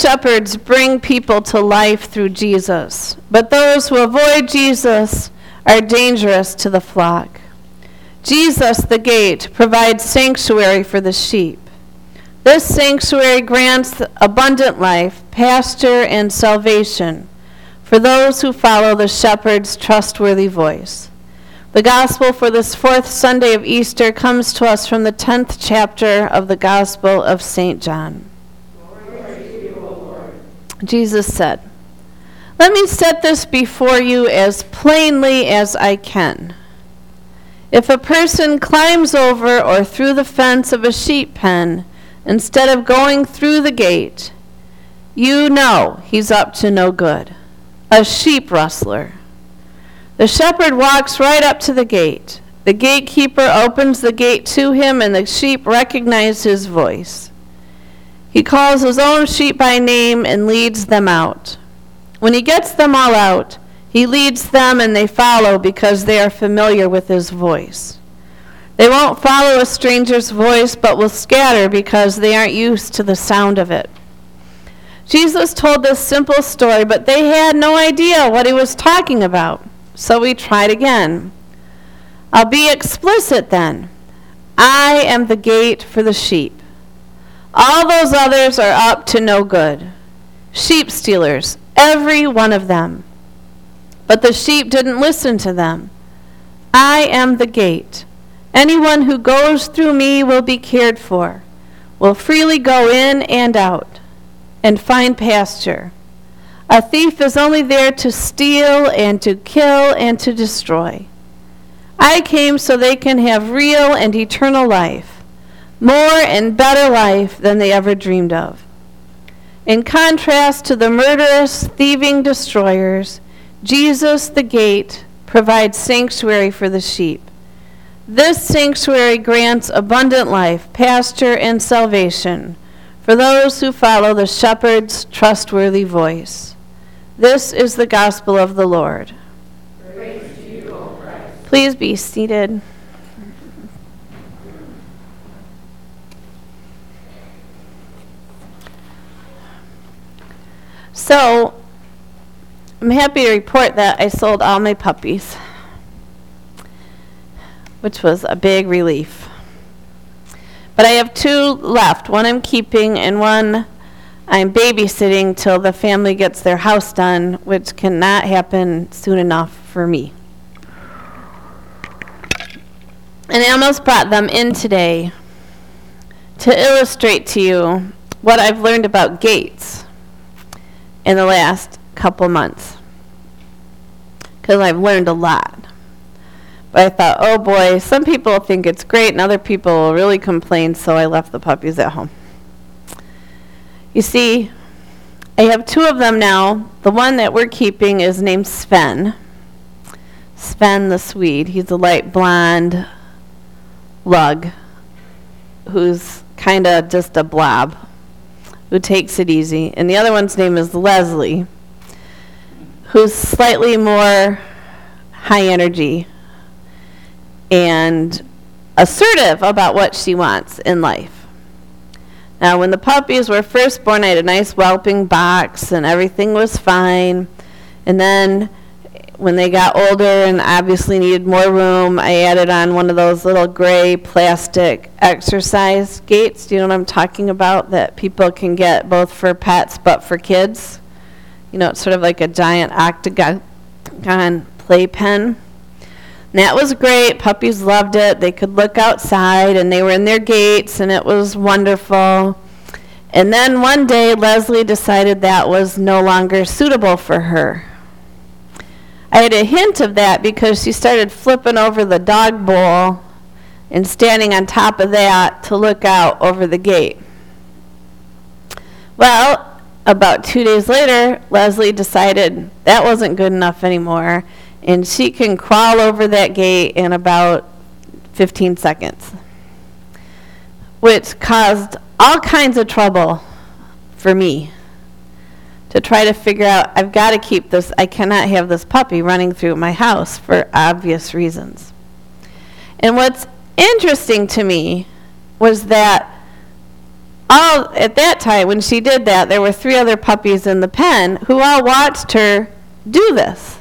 shepherds bring people to life through Jesus, but those who avoid Jesus are dangerous to the flock. Jesus, the gate, provides sanctuary for the sheep. This sanctuary grants abundant life, pasture, and salvation for those who follow the shepherd's trustworthy voice. The gospel for this fourth Sunday of Easter comes to us from the 10th chapter of the Gospel of St. John. Jesus said, Let me set this before you as plainly as I can. If a person climbs over or through the fence of a sheep pen instead of going through the gate, you know he's up to no good. A sheep rustler. The shepherd walks right up to the gate. The gatekeeper opens the gate to him, and the sheep recognize his voice. He calls his own sheep by name and leads them out. When he gets them all out, he leads them and they follow because they are familiar with his voice. They won't follow a stranger's voice, but will scatter because they aren't used to the sound of it. Jesus told this simple story, but they had no idea what he was talking about. So we tried again. I'll be explicit then. I am the gate for the sheep. All those others are up to no good. Sheep stealers, every one of them. But the sheep didn't listen to them. I am the gate. Anyone who goes through me will be cared for, will freely go in and out, and find pasture. A thief is only there to steal and to kill and to destroy. I came so they can have real and eternal life, more and better life than they ever dreamed of. In contrast to the murderous, thieving destroyers, Jesus, the gate, provides sanctuary for the sheep. This sanctuary grants abundant life, pasture, and salvation for those who follow the shepherd's trustworthy voice. This is the gospel of the Lord. You, Please be seated. So, I'm happy to report that I sold all my puppies, which was a big relief. But I have two left. One I'm keeping, and one I'm babysitting till the family gets their house done, which cannot happen soon enough for me. And I almost brought them in today to illustrate to you what I've learned about gates in the last couple months. Because I've learned a lot. But I thought, oh boy, some people think it's great and other people really complain, so I left the puppies at home. You see, I have two of them now. The one that we're keeping is named Sven. Sven the Swede. He's a light blonde lug who's kind of just a blob who takes it easy. And the other one's name is Leslie, who's slightly more high energy and assertive about what she wants in life. Now, when the puppies were first born, I had a nice whelping box and everything was fine. And then when they got older and obviously needed more room, I added on one of those little gray plastic exercise gates. Do you know what I'm talking about? That people can get both for pets but for kids. You know, it's sort of like a giant octagon playpen. And that was great. Puppies loved it. They could look outside and they were in their gates and it was wonderful. And then one day, Leslie decided that was no longer suitable for her. I had a hint of that because she started flipping over the dog bowl and standing on top of that to look out over the gate. Well, about two days later, Leslie decided that wasn't good enough anymore and she can crawl over that gate in about 15 seconds, which caused all kinds of trouble for me to try to figure out I've got to keep this, I cannot have this puppy running through my house for obvious reasons. And what's interesting to me was that all at that time when she did that, there were three other puppies in the pen who all watched her do this.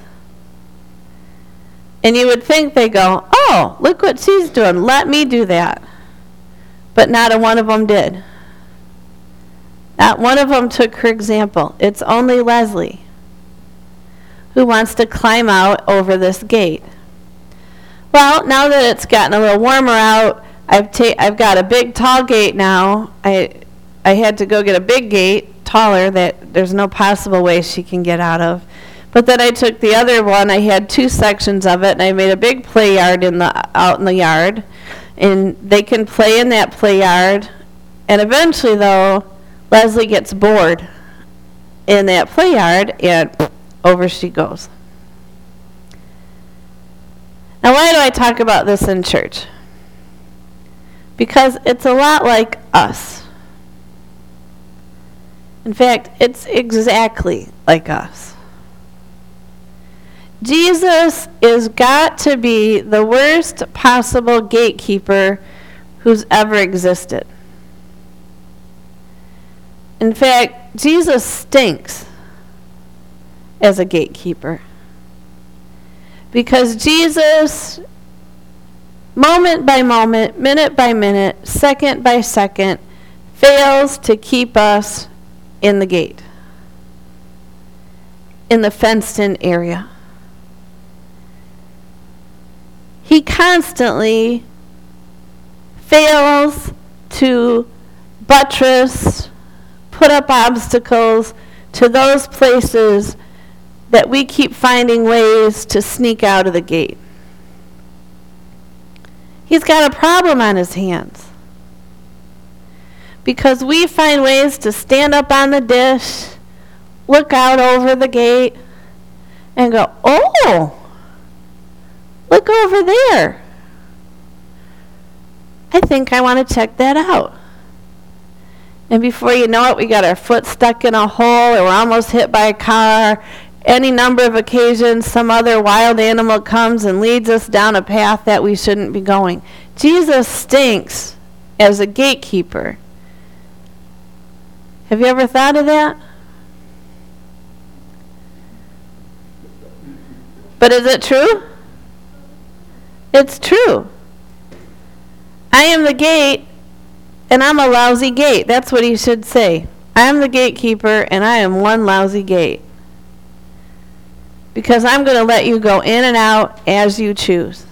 And you would think they go, "Oh, look what she's doing. Let me do that." But not a one of them did. Not one of them took her example. It's only Leslie who wants to climb out over this gate. Well, now that it's gotten a little warmer out, I've ta- I've got a big tall gate now. I I had to go get a big gate, taller that there's no possible way she can get out of. But then I took the other one. I had two sections of it, and I made a big play yard in the out in the yard, and they can play in that play yard. And eventually, though, Leslie gets bored in that play yard, and over she goes. Now, why do I talk about this in church? Because it's a lot like us. In fact, it's exactly like us. Jesus is got to be the worst possible gatekeeper who's ever existed. In fact, Jesus stinks as a gatekeeper. Because Jesus, moment by moment, minute by minute, second by second, fails to keep us in the gate, in the fenced in area. He constantly fails to buttress, put up obstacles to those places that we keep finding ways to sneak out of the gate. He's got a problem on his hands. Because we find ways to stand up on the dish, look out over the gate, and go, oh, look over there. I think I want to check that out. And before you know it, we got our foot stuck in a hole, or we're almost hit by a car, any number of occasions, some other wild animal comes and leads us down a path that we shouldn't be going. Jesus stinks as a gatekeeper. Have you ever thought of that? But is it true? It's true. I am the gate, and I'm a lousy gate. That's what he should say. I am the gatekeeper, and I am one lousy gate because I'm going to let you go in and out as you choose.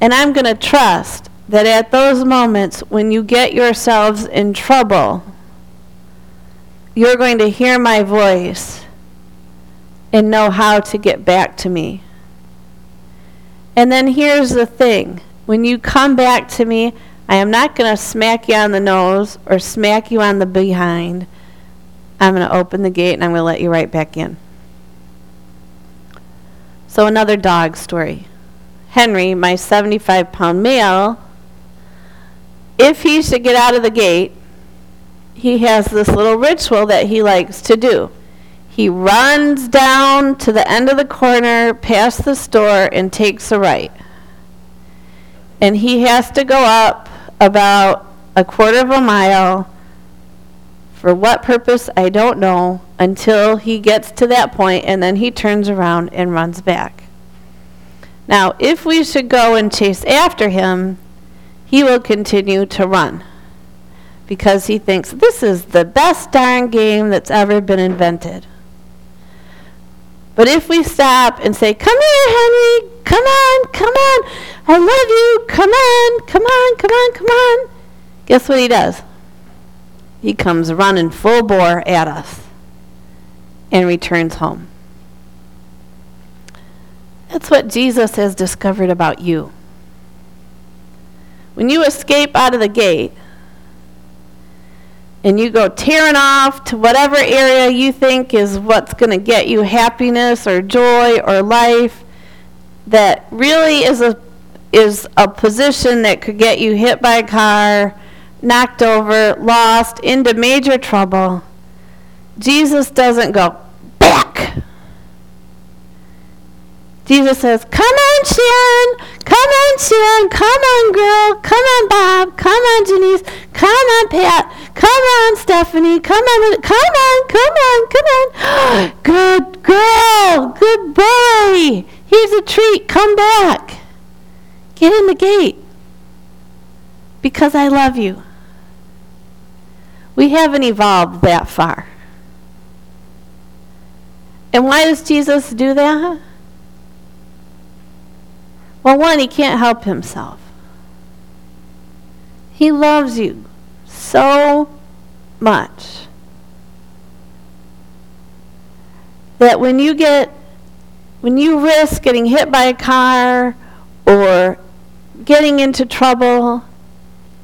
And I'm going to trust that at those moments when you get yourselves in trouble, you're going to hear my voice and know how to get back to me. And then here's the thing when you come back to me, I am not going to smack you on the nose or smack you on the behind. I'm going to open the gate and I'm going to let you right back in. So, another dog story. Henry, my 75 pound male, if he should get out of the gate, he has this little ritual that he likes to do. He runs down to the end of the corner, past the store, and takes a right. And he has to go up about a quarter of a mile for what purpose, I don't know, until he gets to that point and then he turns around and runs back. Now, if we should go and chase after him, he will continue to run because he thinks this is the best darn game that's ever been invented. But if we stop and say, Come here, Henry, come on, come on, I love you, come on, come on, come on, guess what he does? he comes running full bore at us and returns home. That's what Jesus has discovered about you. When you escape out of the gate and you go tearing off to whatever area you think is what's going to get you happiness or joy or life, that really is a is a position that could get you hit by a car knocked over, lost, into major trouble, Jesus doesn't go back. Jesus says, Come on on, Sharon. Come on, Sharon. Come on, girl. Come on, Bob. Come on, Denise. Come on, Pat. Come on, Stephanie. Come on. Come on. Come on. Come on. Good girl. Good boy. Here's a treat. Come back. Get in the gate. Because I love you. We haven't evolved that far. And why does Jesus do that? Well, one, he can't help himself. He loves you so much that when you get when you risk getting hit by a car or getting into trouble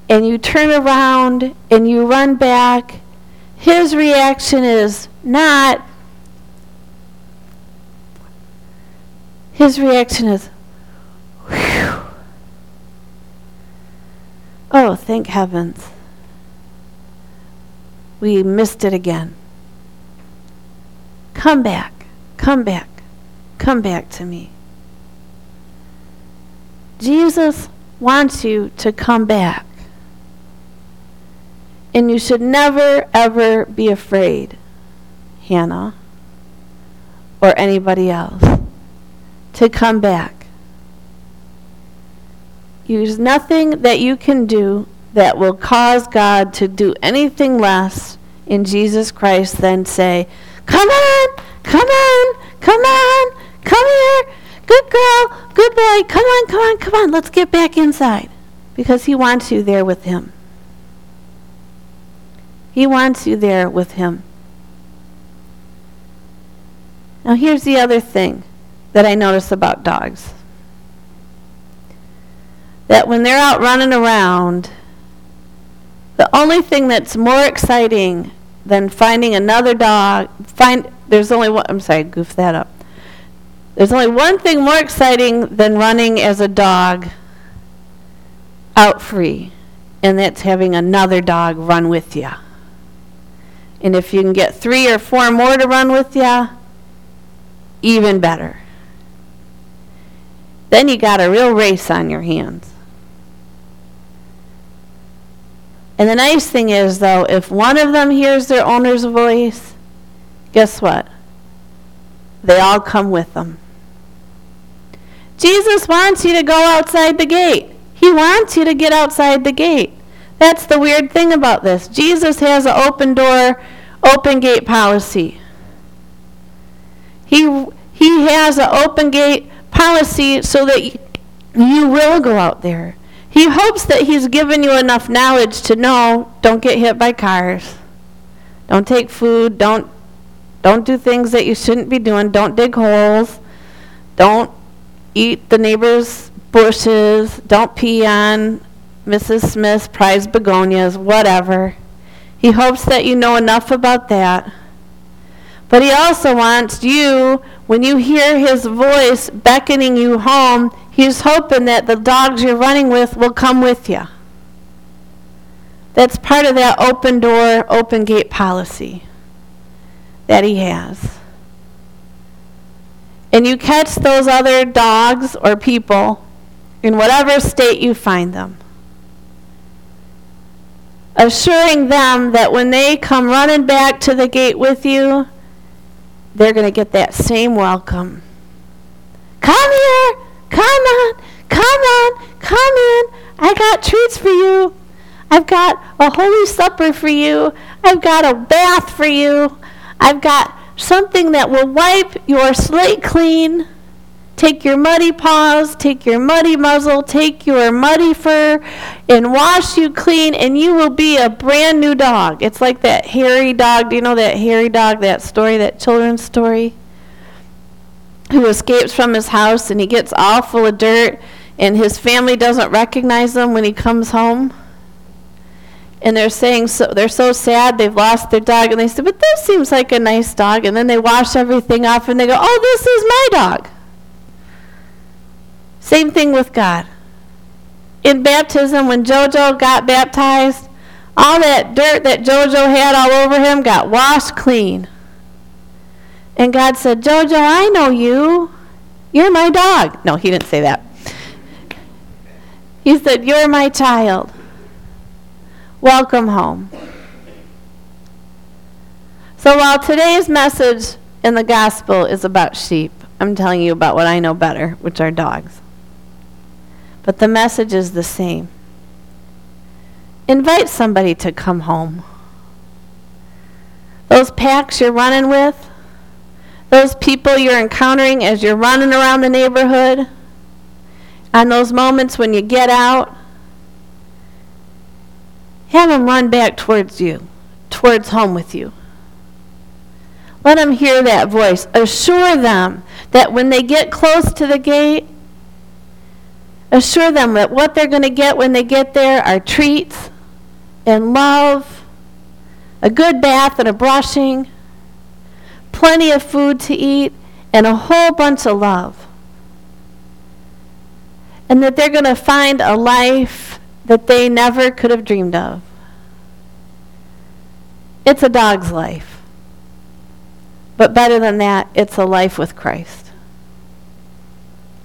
and you turn around and you run back, his reaction is not, his reaction is, whew. Oh, thank heavens. We missed it again. Come back, come back, come back to me. Jesus wants you to come back. And you should never, ever be afraid, Hannah, or anybody else, to come back. Use nothing that you can do that will cause God to do anything less in Jesus Christ than say, Come on, come on, come on, come here, good girl, good boy, come on, come on, come on, let's get back inside. Because He wants you there with Him. He wants you there with Him. Now, here's the other thing that I notice about dogs that when they're out running around, the only thing that's more exciting than finding another dog, find there's only one, I'm sorry, goof that up. There's only one thing more exciting than running as a dog out free, and that's having another dog run with you. And if you can get three or four more to run with you, even better. Then you got a real race on your hands. And the nice thing is, though, if one of them hears their owner's voice, guess what? They all come with them. Jesus wants you to go outside the gate. He wants you to get outside the gate. That's the weird thing about this. Jesus has an open door, open gate policy. He, he has an open gate policy so that you will go out there. He hopes that he's given you enough knowledge to know don't get hit by cars. Don't take food, don't don't do things that you shouldn't be doing, don't dig holes. Don't eat the neighbor's bushes, don't pee on Mrs. Smith's prized begonias, whatever. He hopes that you know enough about that. But he also wants you, when you hear his voice beckoning you home, he's hoping that the dogs you're running with will come with you. That's part of that open door, open gate policy that he has. And you catch those other dogs or people in whatever state you find them assuring them that when they come running back to the gate with you, they're going to get that same welcome. Come here! Come on! Come on! Come in! I got treats for you. I've got a holy supper for you. I've got a bath for you. I've got something that will wipe your slate clean. Take your muddy paws, take your muddy muzzle, take your muddy fur, and wash you clean, and you will be a brand new dog. It's like that Harry dog. Do you know that Harry dog, that story, that children's story? Who escapes from his house and he gets all full of dirt, and his family doesn't recognize him when he comes home. And they're saying so they're so sad they've lost their dog, and they say, "But this seems like a nice dog." And then they wash everything off, and they go, "Oh, this is my dog." Same thing with God. In baptism, when Jojo got baptized, all that dirt that Jojo had all over him got washed clean. And God said, Jojo, I know you. You're my dog. No, he didn't say that. He said, You're my child. Welcome home. So while today's message in the gospel is about sheep, I'm telling you about what I know better, which are dogs. But the message is the same. Invite somebody to come home. Those packs you're running with, those people you're encountering as you're running around the neighborhood, and those moments when you get out, have them run back towards you, towards home with you. Let them hear that voice. Assure them that when they get close to the gate, assure them that what they're going to get when they get there are treats and love, a good bath and a brushing, plenty of food to eat, and a whole bunch of love. And that they're going to find a life that they never could have dreamed of. It's a dog's life. But better than that, it's a life with Christ.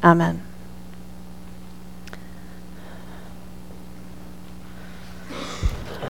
Amen.